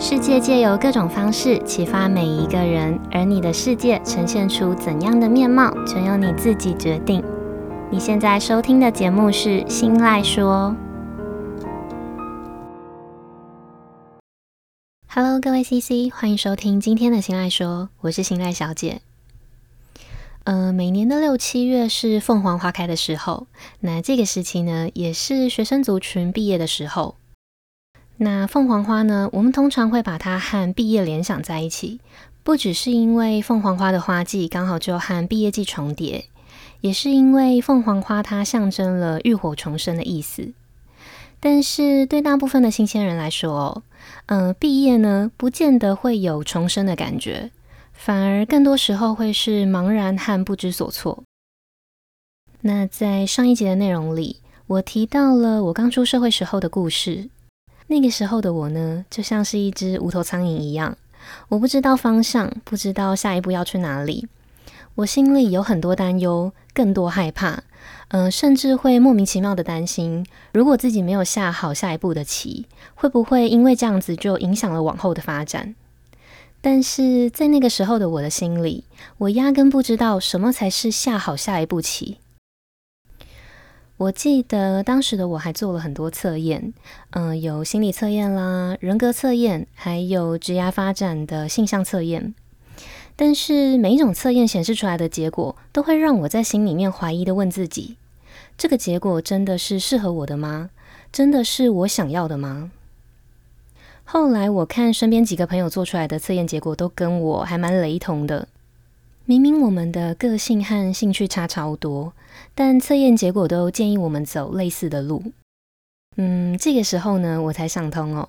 世界借由各种方式启发每一个人，而你的世界呈现出怎样的面貌，全由你自己决定。你现在收听的节目是《新赖说》。Hello，各位 CC，欢迎收听今天的《新赖说》，我是新赖小姐。呃，每年的六七月是凤凰花开的时候，那这个时期呢，也是学生族群毕业的时候。那凤凰花呢，我们通常会把它和毕业联想在一起，不只是因为凤凰花的花季刚好就和毕业季重叠，也是因为凤凰花它象征了浴火重生的意思。但是对大部分的新鲜人来说，嗯、呃，毕业呢，不见得会有重生的感觉。反而更多时候会是茫然和不知所措。那在上一集的内容里，我提到了我刚出社会时候的故事。那个时候的我呢，就像是一只无头苍蝇一样，我不知道方向，不知道下一步要去哪里。我心里有很多担忧，更多害怕，嗯、甚至会莫名其妙的担心，如果自己没有下好下一步的棋，会不会因为这样子就影响了往后的发展？但是在那个时候的我的心里，我压根不知道什么才是下好下一步棋。我记得当时的我还做了很多测验，嗯、有心理测验啦、人格测验，还有职涯发展的性向测验。但是每一种测验显示出来的结果，都会让我在心里面怀疑的问自己：这个结果真的是适合我的吗？真的是我想要的吗？后来我看身边几个朋友做出来的测验结果都跟我还蛮雷同的。明明我们的个性和兴趣差超多，但测验结果都建议我们走类似的路。嗯，这个时候呢，我才想通哦，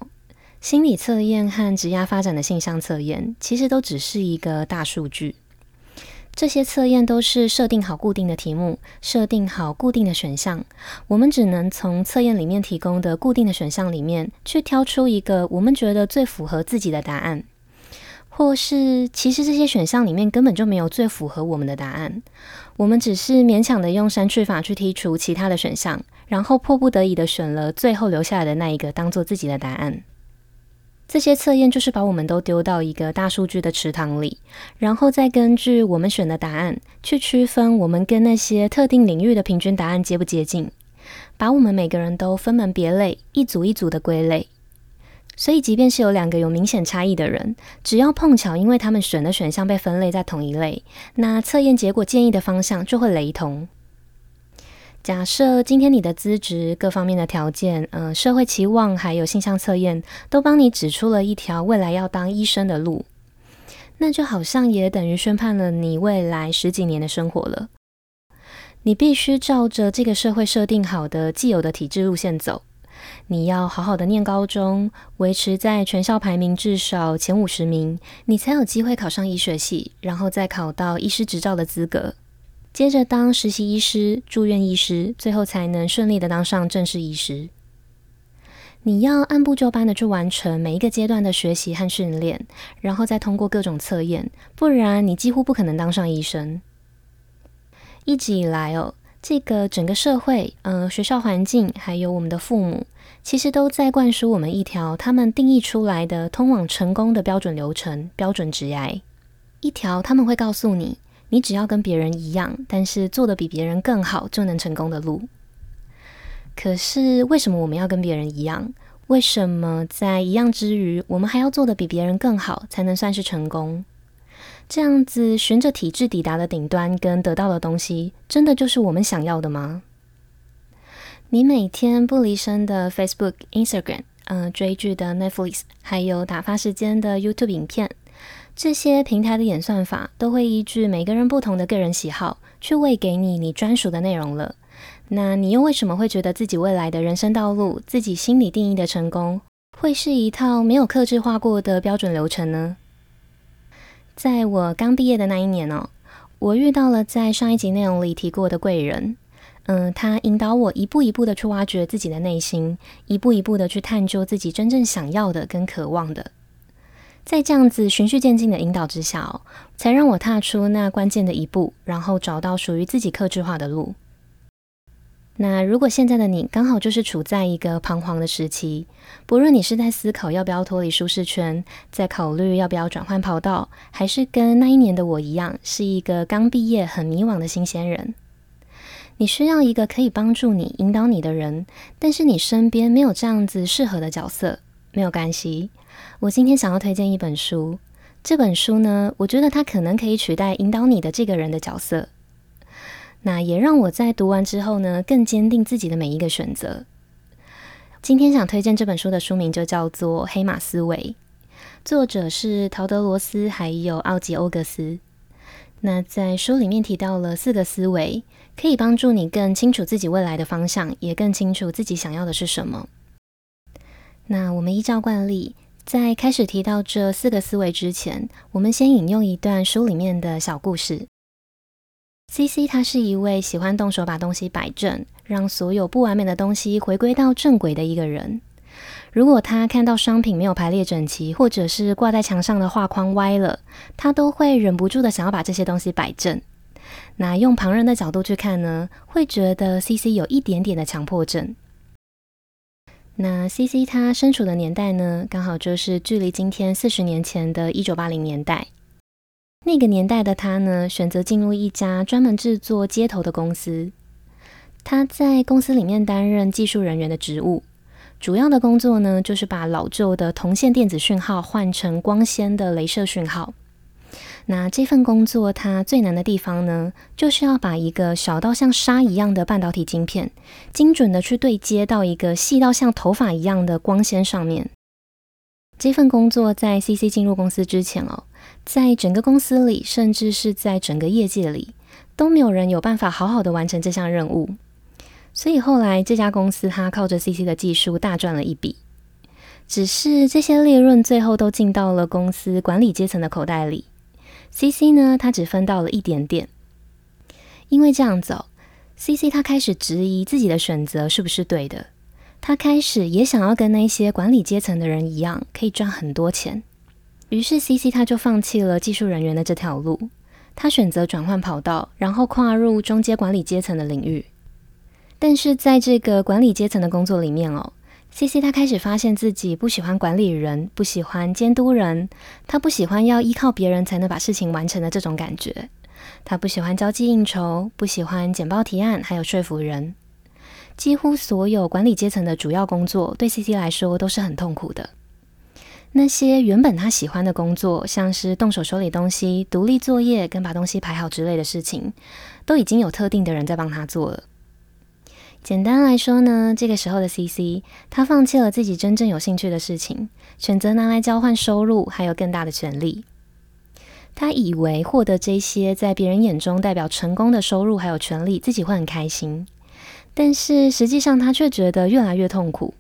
心理测验和职业发展的性向测验其实都只是一个大数据。这些测验都是设定好固定的题目，设定好固定的选项，我们只能从测验里面提供的固定的选项里面去挑出一个我们觉得最符合自己的答案，或是其实这些选项里面根本就没有最符合我们的答案，我们只是勉强的用删去法去剔除其他的选项，然后迫不得已的选了最后留下来的那一个当做自己的答案。这些测验就是把我们都丢到一个大数据的池塘里，然后再根据我们选的答案去区分我们跟那些特定领域的平均答案接不接近，把我们每个人都分门别类，一组一组的归类。所以，即便是有两个有明显差异的人，只要碰巧因为他们选的选项被分类在同一类，那测验结果建议的方向就会雷同。假设今天你的资质、各方面的条件、呃，社会期望还有性向测验，都帮你指出了一条未来要当医生的路，那就好像也等于宣判了你未来十几年的生活了。你必须照着这个社会设定好的既有的体制路线走，你要好好的念高中，维持在全校排名至少前五十名，你才有机会考上医学系，然后再考到医师执照的资格。接着当实习医师、住院医师，最后才能顺利的当上正式医师。你要按部就班的去完成每一个阶段的学习和训练，然后再通过各种测验，不然你几乎不可能当上医生。一直以来哦，这个整个社会，呃，学校环境，还有我们的父母，其实都在灌输我们一条他们定义出来的通往成功的标准流程、标准职涯，一条他们会告诉你。你只要跟别人一样，但是做得比别人更好，就能成功的路。可是为什么我们要跟别人一样？为什么在一样之余，我们还要做得比别人更好，才能算是成功？这样子循着体制抵达的顶端跟得到的东西，真的就是我们想要的吗？你每天不离身的 Facebook、Instagram，嗯，追剧的 Netflix，还有打发时间的 YouTube 影片。这些平台的演算法都会依据每个人不同的个人喜好，去喂给你你专属的内容了。那你又为什么会觉得自己未来的人生道路，自己心里定义的成功，会是一套没有克制化过的标准流程呢？在我刚毕业的那一年哦，我遇到了在上一集内容里提过的贵人，嗯，他引导我一步一步的去挖掘自己的内心，一步一步的去探究自己真正想要的跟渴望的。在这样子循序渐进的引导之下哦，才让我踏出那关键的一步，然后找到属于自己克制化的路。那如果现在的你刚好就是处在一个彷徨的时期，不论你是在思考要不要脱离舒适圈，在考虑要不要转换跑道，还是跟那一年的我一样，是一个刚毕业很迷惘的新鲜人，你需要一个可以帮助你、引导你的人，但是你身边没有这样子适合的角色，没有关系。我今天想要推荐一本书，这本书呢，我觉得它可能可以取代引导你的这个人的角色。那也让我在读完之后呢，更坚定自己的每一个选择。今天想推荐这本书的书名就叫做《黑马思维》，作者是陶德罗斯还有奥吉欧格斯。那在书里面提到了四个思维，可以帮助你更清楚自己未来的方向，也更清楚自己想要的是什么。那我们依照惯例，在开始提到这四个思维之前，我们先引用一段书里面的小故事。CC 他是一位喜欢动手把东西摆正，让所有不完美的东西回归到正轨的一个人。如果他看到商品没有排列整齐，或者是挂在墙上的画框歪了，他都会忍不住的想要把这些东西摆正。那用旁人的角度去看呢，会觉得 CC 有一点点的强迫症。那 CC 他身处的年代呢，刚好就是距离今天四十年前的一九八零年代。那个年代的他呢，选择进入一家专门制作接头的公司。他在公司里面担任技术人员的职务，主要的工作呢，就是把老旧的铜线电子讯号换成光纤的镭射讯号。那这份工作它最难的地方呢，就是要把一个小到像沙一样的半导体晶片，精准的去对接到一个细到像头发一样的光纤上面。这份工作在 CC 进入公司之前哦。在整个公司里，甚至是在整个业界里，都没有人有办法好好的完成这项任务。所以后来这家公司，它靠着 CC 的技术大赚了一笔。只是这些利润最后都进到了公司管理阶层的口袋里，CC 呢，他只分到了一点点。因为这样走，CC 他开始质疑自己的选择是不是对的。他开始也想要跟那些管理阶层的人一样，可以赚很多钱。于是，CC 他就放弃了技术人员的这条路，他选择转换跑道，然后跨入中阶管理阶层的领域。但是，在这个管理阶层的工作里面哦，CC 他开始发现自己不喜欢管理人，不喜欢监督人，他不喜欢要依靠别人才能把事情完成的这种感觉，他不喜欢交际应酬，不喜欢简报提案，还有说服人。几乎所有管理阶层的主要工作，对 CC 来说都是很痛苦的。那些原本他喜欢的工作，像是动手修理东西、独立作业跟把东西排好之类的事情，都已经有特定的人在帮他做了。简单来说呢，这个时候的 CC，他放弃了自己真正有兴趣的事情，选择拿来交换收入，还有更大的权利。他以为获得这些在别人眼中代表成功的收入还有权利，自己会很开心，但是实际上他却觉得越来越痛苦。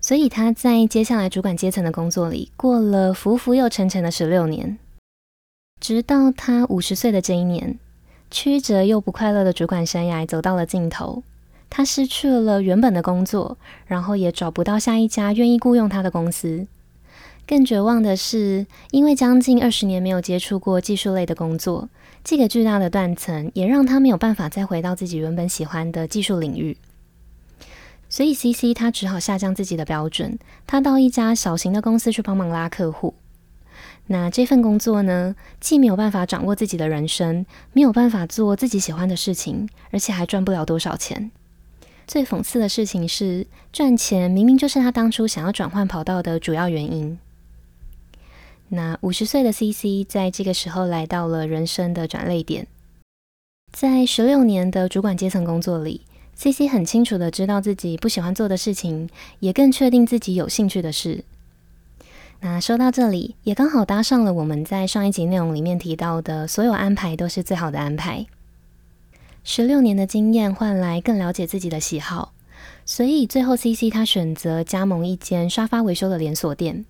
所以他在接下来主管阶层的工作里，过了浮浮又沉沉的十六年，直到他五十岁的这一年，曲折又不快乐的主管生涯走到了尽头。他失去了原本的工作，然后也找不到下一家愿意雇佣他的公司。更绝望的是，因为将近二十年没有接触过技术类的工作，这个巨大的断层也让他没有办法再回到自己原本喜欢的技术领域。所以，CC 他只好下降自己的标准，他到一家小型的公司去帮忙拉客户。那这份工作呢，既没有办法掌握自己的人生，没有办法做自己喜欢的事情，而且还赚不了多少钱。最讽刺的事情是，赚钱明明就是他当初想要转换跑道的主要原因。那五十岁的 CC 在这个时候来到了人生的转捩点，在十六年的主管阶层工作里。CC 很清楚的知道自己不喜欢做的事情，也更确定自己有兴趣的事。那说到这里，也刚好搭上了我们在上一集内容里面提到的，所有安排都是最好的安排。十六年的经验换来更了解自己的喜好，所以最后 CC 他选择加盟一间沙发维修的连锁店。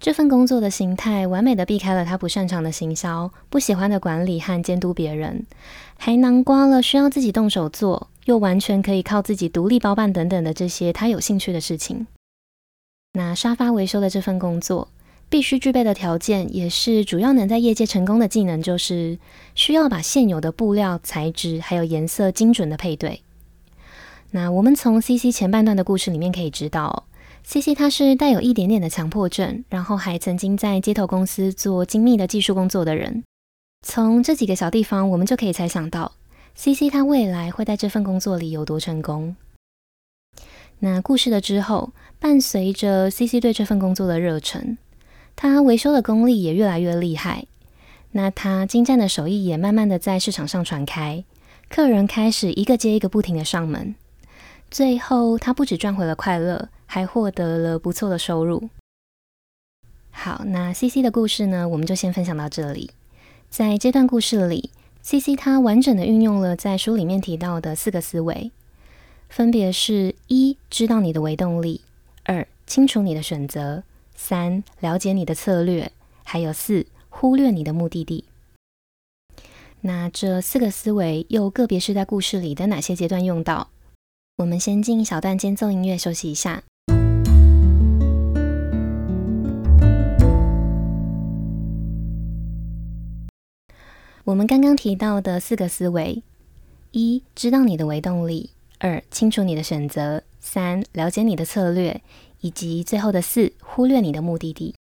这份工作的形态完美的避开了他不擅长的行销、不喜欢的管理和监督别人，还囊括了需要自己动手做。又完全可以靠自己独立包办等等的这些他有兴趣的事情。那沙发维修的这份工作必须具备的条件，也是主要能在业界成功的技能，就是需要把现有的布料、材质还有颜色精准的配对。那我们从 CC 前半段的故事里面可以知道，CC 他是带有一点点的强迫症，然后还曾经在街头公司做精密的技术工作的人。从这几个小地方，我们就可以猜想到，CC 他未来会在这份工作里有多成功。那故事的之后，伴随着 CC 对这份工作的热忱，他维修的功力也越来越厉害。那他精湛的手艺也慢慢的在市场上传开，客人开始一个接一个不停的上门。最后，他不止赚回了快乐，还获得了不错的收入。好，那 CC 的故事呢，我们就先分享到这里。在这段故事里，CC 他完整的运用了在书里面提到的四个思维，分别是：一、知道你的微动力；二、清楚你的选择；三、了解你的策略；还有四、忽略你的目的地。那这四个思维又个别是在故事里的哪些阶段用到？我们先进一小段间奏音乐休息一下。我们刚刚提到的四个思维：一、知道你的微动力；二、清楚你的选择；三、了解你的策略；以及最后的四、忽略你的目的地。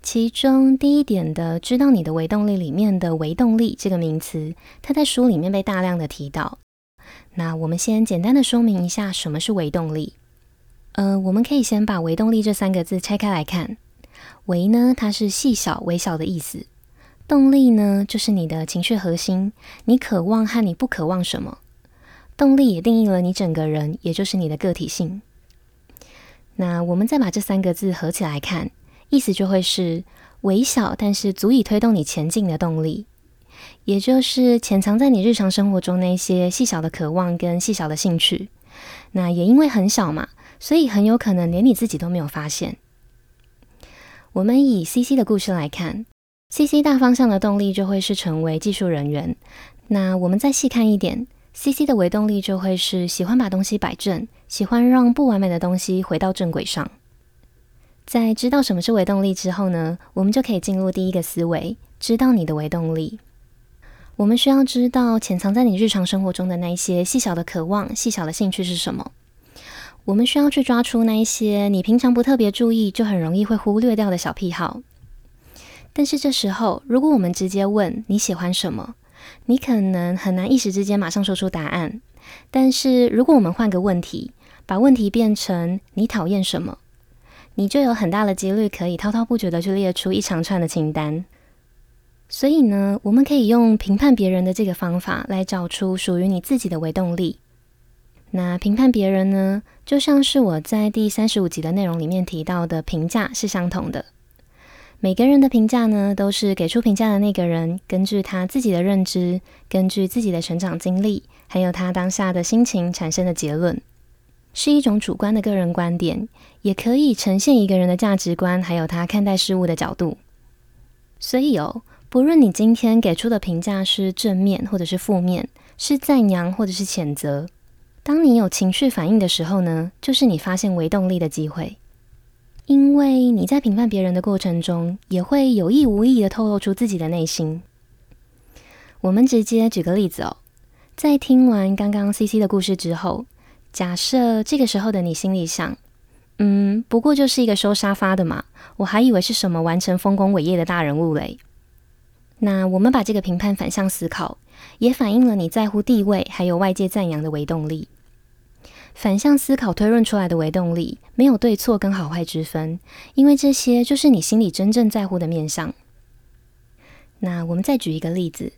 其中第一点的“知道你的微动力”里面的“微动力”这个名词，它在书里面被大量的提到。那我们先简单的说明一下什么是微动力。呃，我们可以先把“微动力”这三个字拆开来看，“微”呢，它是细小、微小的意思。动力呢，就是你的情绪核心，你渴望和你不渴望什么。动力也定义了你整个人，也就是你的个体性。那我们再把这三个字合起来看，意思就会是微小但是足以推动你前进的动力，也就是潜藏在你日常生活中那些细小的渴望跟细小的兴趣。那也因为很小嘛，所以很有可能连你自己都没有发现。我们以 CC 的故事来看。CC 大方向的动力就会是成为技术人员。那我们再细看一点，CC 的微动力就会是喜欢把东西摆正，喜欢让不完美的东西回到正轨上。在知道什么是微动力之后呢，我们就可以进入第一个思维，知道你的微动力。我们需要知道潜藏在你日常生活中的那一些细小的渴望、细小的兴趣是什么。我们需要去抓出那一些你平常不特别注意，就很容易会忽略掉的小癖好。但是这时候，如果我们直接问你喜欢什么，你可能很难一时之间马上说出答案。但是如果我们换个问题，把问题变成你讨厌什么，你就有很大的几率可以滔滔不绝地去列出一长串的清单。所以呢，我们可以用评判别人的这个方法来找出属于你自己的微动力。那评判别人呢，就像是我在第三十五集的内容里面提到的评价是相同的。每个人的评价呢，都是给出评价的那个人根据他自己的认知，根据自己的成长经历，还有他当下的心情产生的结论，是一种主观的个人观点，也可以呈现一个人的价值观，还有他看待事物的角度。所以哦，不论你今天给出的评价是正面或者是负面，是赞扬或者是谴责，当你有情绪反应的时候呢，就是你发现微动力的机会。因为你在评判别人的过程中，也会有意无意的透露出自己的内心。我们直接举个例子哦，在听完刚刚 CC 的故事之后，假设这个时候的你心里想，嗯，不过就是一个收沙发的嘛，我还以为是什么完成丰功伟业的大人物嘞。那我们把这个评判反向思考，也反映了你在乎地位还有外界赞扬的微动力。反向思考推论出来的微动力，没有对错跟好坏之分，因为这些就是你心里真正在乎的面向。那我们再举一个例子，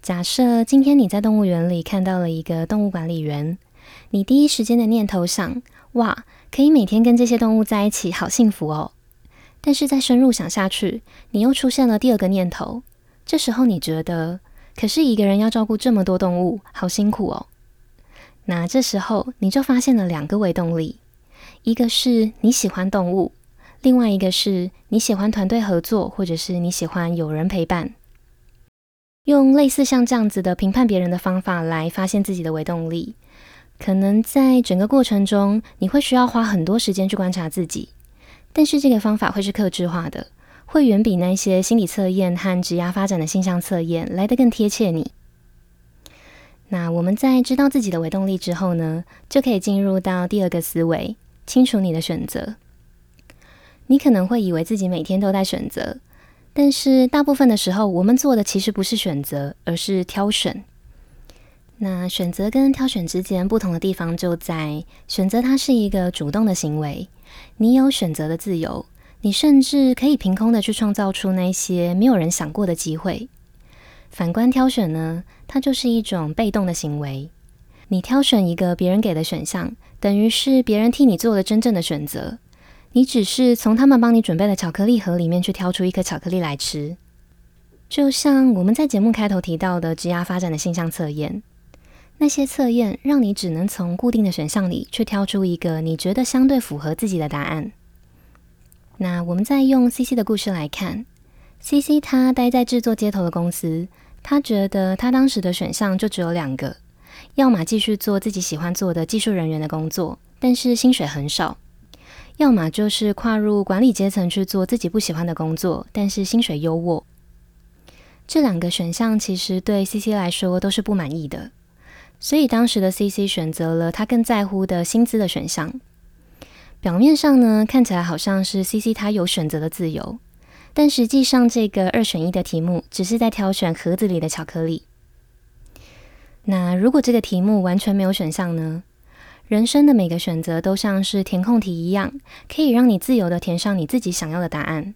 假设今天你在动物园里看到了一个动物管理员，你第一时间的念头想：哇，可以每天跟这些动物在一起，好幸福哦。但是再深入想下去，你又出现了第二个念头，这时候你觉得，可是一个人要照顾这么多动物，好辛苦哦。那这时候你就发现了两个微动力，一个是你喜欢动物，另外一个是你喜欢团队合作，或者是你喜欢有人陪伴。用类似像这样子的评判别人的方法来发现自己的微动力，可能在整个过程中你会需要花很多时间去观察自己，但是这个方法会是克制化的，会远比那些心理测验和职涯发展的性向测验来得更贴切你。那我们在知道自己的微动力之后呢，就可以进入到第二个思维，清楚你的选择。你可能会以为自己每天都在选择，但是大部分的时候，我们做的其实不是选择，而是挑选。那选择跟挑选之间不同的地方就在选择，它是一个主动的行为，你有选择的自由，你甚至可以凭空的去创造出那些没有人想过的机会。反观挑选呢，它就是一种被动的行为。你挑选一个别人给的选项，等于是别人替你做了真正的选择。你只是从他们帮你准备的巧克力盒里面去挑出一颗巧克力来吃。就像我们在节目开头提到的职涯发展的性向测验，那些测验让你只能从固定的选项里去挑出一个你觉得相对符合自己的答案。那我们再用 CC 的故事来看，CC 他待在制作街头的公司。他觉得他当时的选项就只有两个，要么继续做自己喜欢做的技术人员的工作，但是薪水很少；要么就是跨入管理阶层去做自己不喜欢的工作，但是薪水优渥。这两个选项其实对 CC 来说都是不满意的，所以当时的 CC 选择了他更在乎的薪资的选项。表面上呢，看起来好像是 CC 他有选择的自由。但实际上，这个二选一的题目只是在挑选盒子里的巧克力。那如果这个题目完全没有选项呢？人生的每个选择都像是填空题一样，可以让你自由的填上你自己想要的答案。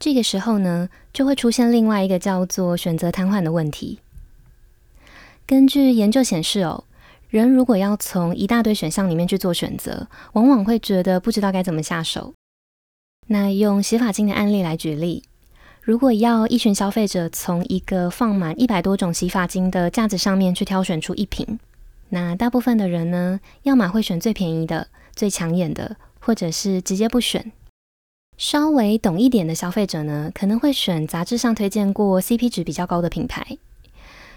这个时候呢，就会出现另外一个叫做选择瘫痪的问题。根据研究显示哦，人如果要从一大堆选项里面去做选择，往往会觉得不知道该怎么下手。那用洗发精的案例来举例，如果要一群消费者从一个放满一百多种洗发精的架子上面去挑选出一瓶，那大部分的人呢，要么会选最便宜的、最抢眼的，或者是直接不选。稍微懂一点的消费者呢，可能会选杂志上推荐过 CP 值比较高的品牌，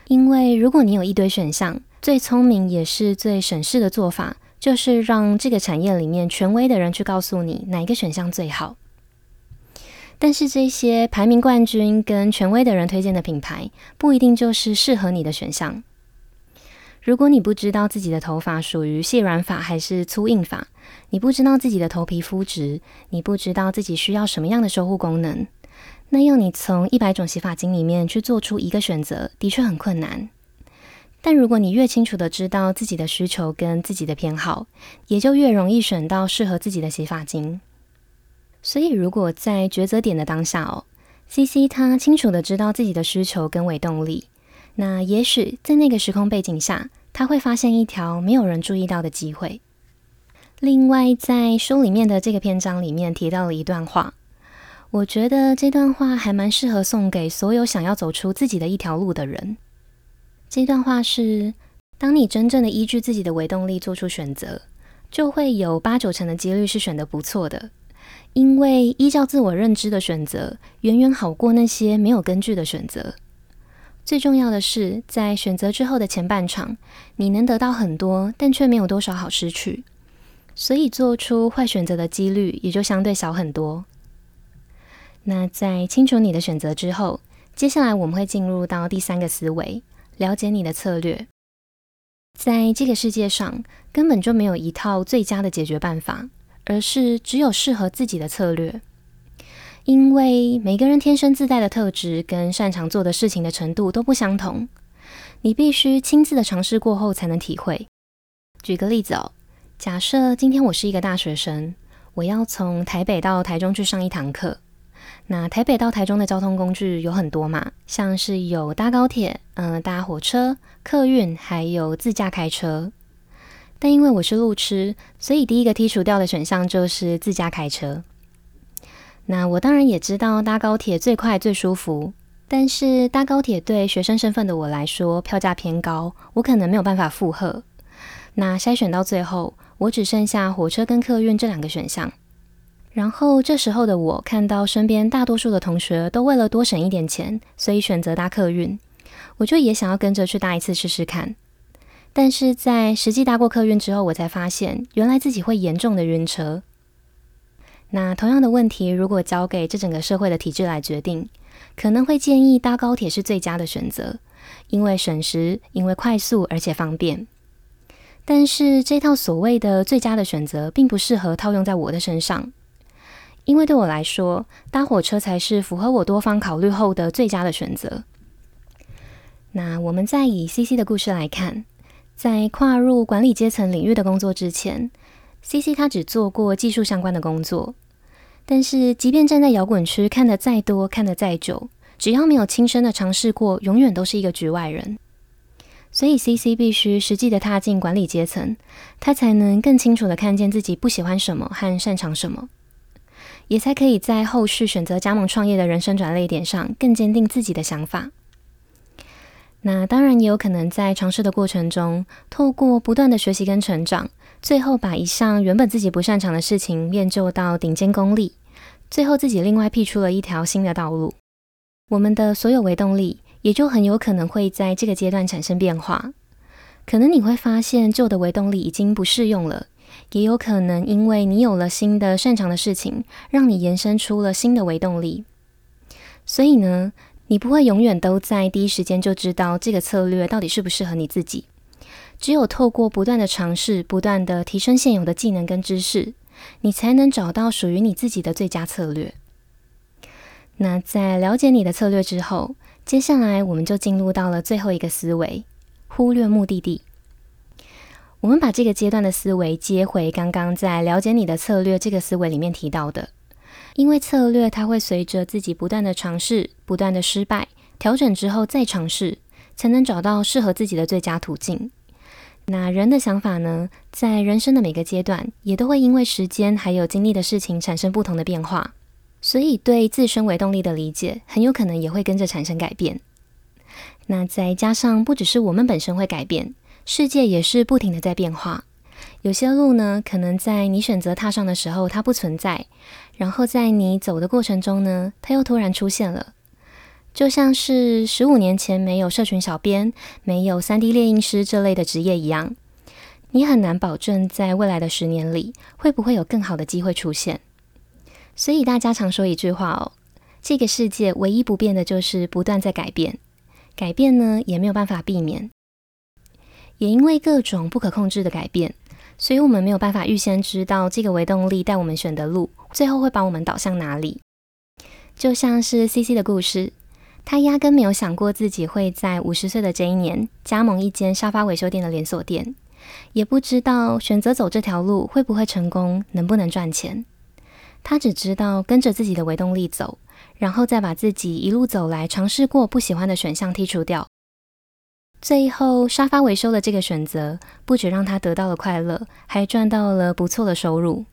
因为如果你有一堆选项，最聪明也是最省事的做法。就是让这个产业里面权威的人去告诉你哪一个选项最好。但是这些排名冠军跟权威的人推荐的品牌，不一定就是适合你的选项。如果你不知道自己的头发属于细软发还是粗硬发，你不知道自己的头皮肤质，你不知道自己需要什么样的修护功能，那要你从一百种洗发精里面去做出一个选择，的确很困难。但如果你越清楚的知道自己的需求跟自己的偏好，也就越容易选到适合自己的洗发精。所以，如果在抉择点的当下哦，CC 他清楚的知道自己的需求跟伪动力，那也许在那个时空背景下，他会发现一条没有人注意到的机会。另外，在书里面的这个篇章里面提到了一段话，我觉得这段话还蛮适合送给所有想要走出自己的一条路的人。这段话是：当你真正的依据自己的维动力做出选择，就会有八九成的几率是选得不错的。因为依照自我认知的选择，远远好过那些没有根据的选择。最重要的是，在选择之后的前半场，你能得到很多，但却没有多少好失去。所以做出坏选择的几率也就相对小很多。那在清楚你的选择之后，接下来我们会进入到第三个思维。了解你的策略，在这个世界上根本就没有一套最佳的解决办法，而是只有适合自己的策略。因为每个人天生自带的特质跟擅长做的事情的程度都不相同，你必须亲自的尝试过后才能体会。举个例子哦，假设今天我是一个大学生，我要从台北到台中去上一堂课。那台北到台中的交通工具有很多嘛，像是有搭高铁、嗯、搭火车、客运，还有自驾开车。但因为我是路痴，所以第一个剔除掉的选项就是自驾开车。那我当然也知道搭高铁最快最舒服，但是搭高铁对学生身份的我来说票价偏高，我可能没有办法负荷。那筛选到最后，我只剩下火车跟客运这两个选项。然后这时候的我看到身边大多数的同学都为了多省一点钱，所以选择搭客运，我就也想要跟着去搭一次试试看。但是在实际搭过客运之后，我才发现原来自己会严重的晕车。那同样的问题，如果交给这整个社会的体制来决定，可能会建议搭高铁是最佳的选择，因为省时，因为快速，而且方便。但是这套所谓的最佳的选择，并不适合套用在我的身上，因为对我来说，搭火车才是符合我多方考虑后的最佳的选择。那我们再以 CC 的故事来看，在跨入管理阶层领域的工作之前，CC 他只做过技术相关的工作。但是，即便站在摇滚区看得再多，看得再久，只要没有亲身的尝试过，永远都是一个局外人。所以，CC 必须实际的踏进管理阶层，他才能更清楚的看见自己不喜欢什么和擅长什么，也才可以在后续选择加盟创业的人生转捩点上更坚定自己的想法。那当然也有可能在尝试的过程中，透过不断的学习跟成长，最后把一项原本自己不擅长的事情练就到顶尖功力，最后自己另外辟出了一条新的道路。我们的所有微动力。也就很有可能会在这个阶段产生变化，可能你会发现旧的微动力已经不适用了，也有可能因为你有了新的擅长的事情，让你延伸出了新的微动力。所以呢，你不会永远都在第一时间就知道这个策略到底适不适合你自己。只有透过不断的尝试，不断的提升现有的技能跟知识，你才能找到属于你自己的最佳策略。那在了解你的策略之后，接下来，我们就进入到了最后一个思维：忽略目的地。我们把这个阶段的思维接回刚刚在了解你的策略这个思维里面提到的，因为策略它会随着自己不断的尝试、不断的失败、调整之后再尝试，才能找到适合自己的最佳途径。那人的想法呢，在人生的每个阶段，也都会因为时间还有经历的事情产生不同的变化。所以，对自身为动力的理解，很有可能也会跟着产生改变。那再加上，不只是我们本身会改变，世界也是不停的在变化。有些路呢，可能在你选择踏上的时候，它不存在；然后在你走的过程中呢，它又突然出现了。就像是十五年前没有社群小编、没有三 D 猎鹰师这类的职业一样，你很难保证在未来的十年里，会不会有更好的机会出现。所以大家常说一句话哦，这个世界唯一不变的就是不断在改变，改变呢也没有办法避免。也因为各种不可控制的改变，所以我们没有办法预先知道这个微动力带我们选的路，最后会把我们导向哪里。就像是 CC 的故事，他压根没有想过自己会在五十岁的这一年加盟一间沙发维修店的连锁店，也不知道选择走这条路会不会成功，能不能赚钱。他只知道跟着自己的微动力走，然后再把自己一路走来尝试过不喜欢的选项剔除掉。最后，沙发维修的这个选择，不止让他得到了快乐，还赚到了不错的收入。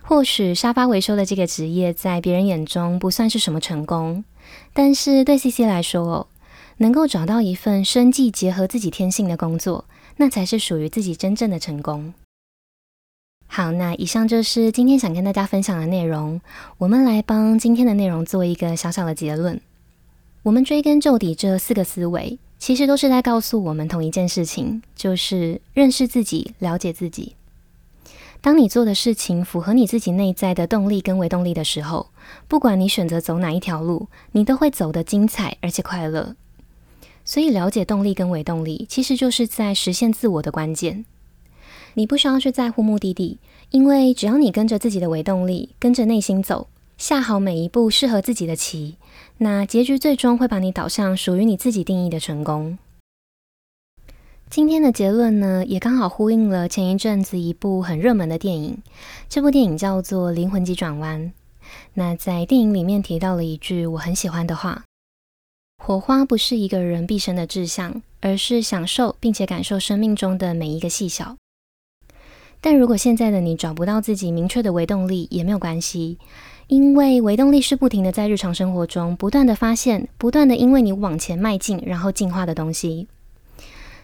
或许沙发维修的这个职业在别人眼中不算是什么成功，但是对 CC 来说哦，能够找到一份生计结合自己天性的工作，那才是属于自己真正的成功。好，那以上就是今天想跟大家分享的内容。我们来帮今天的内容做一个小小的结论。我们追根究底，这四个思维其实都是在告诉我们同一件事情，就是认识自己、了解自己。当你做的事情符合你自己内在的动力跟微动力的时候，不管你选择走哪一条路，你都会走得精彩而且快乐。所以，了解动力跟微动力，其实就是在实现自我的关键。你不需要去在乎目的地，因为只要你跟着自己的微动力，跟着内心走，下好每一步适合自己的棋，那结局最终会把你导向属于你自己定义的成功。今天的结论呢，也刚好呼应了前一阵子一部很热门的电影，这部电影叫做《灵魂急转弯》。那在电影里面提到了一句我很喜欢的话：火花不是一个人毕生的志向，而是享受并且感受生命中的每一个细小。但如果现在的你找不到自己明确的微动力，也没有关系，因为维动力是不停的在日常生活中不断的发现，不断的因为你往前迈进，然后进化的东西，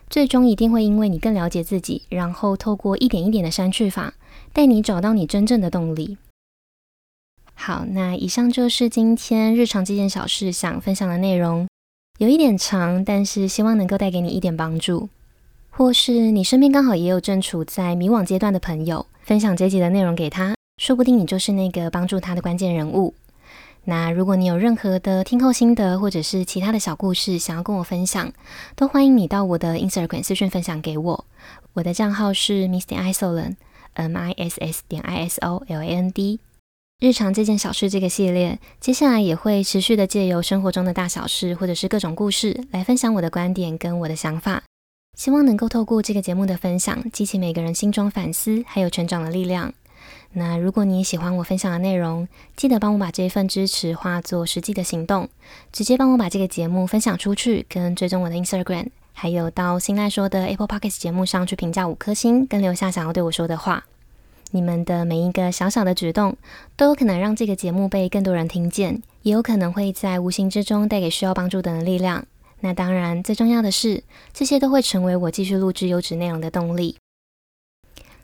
最终一定会因为你更了解自己，然后透过一点一点的删去法，带你找到你真正的动力。好，那以上就是今天日常这件小事想分享的内容，有一点长，但是希望能够带给你一点帮助。或是你身边刚好也有正处在迷惘阶段的朋友，分享这集的内容给他，说不定你就是那个帮助他的关键人物。那如果你有任何的听后心得，或者是其他的小故事想要跟我分享，都欢迎你到我的 Instagram 私讯分享给我。我的账号是 Miss 点 Isoland，M I S S 点 I S O L A N D。日常这件小事这个系列，接下来也会持续的借由生活中的大小事，或者是各种故事，来分享我的观点跟我的想法。希望能够透过这个节目的分享，激起每个人心中反思还有成长的力量。那如果你喜欢我分享的内容，记得帮我把这一份支持化作实际的行动，直接帮我把这个节目分享出去，跟追踪我的 Instagram，还有到心赖说的 Apple Podcast 节目上去评价五颗星，跟留下想要对我说的话。你们的每一个小小的举动，都有可能让这个节目被更多人听见，也有可能会在无形之中带给需要帮助的人力量。那当然，最重要的是，这些都会成为我继续录制优质内容的动力。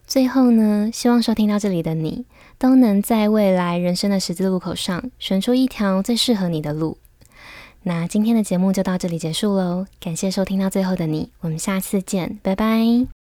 最后呢，希望收听到这里的你，都能在未来人生的十字路口上，选出一条最适合你的路。那今天的节目就到这里结束喽，感谢收听到最后的你，我们下次见，拜拜。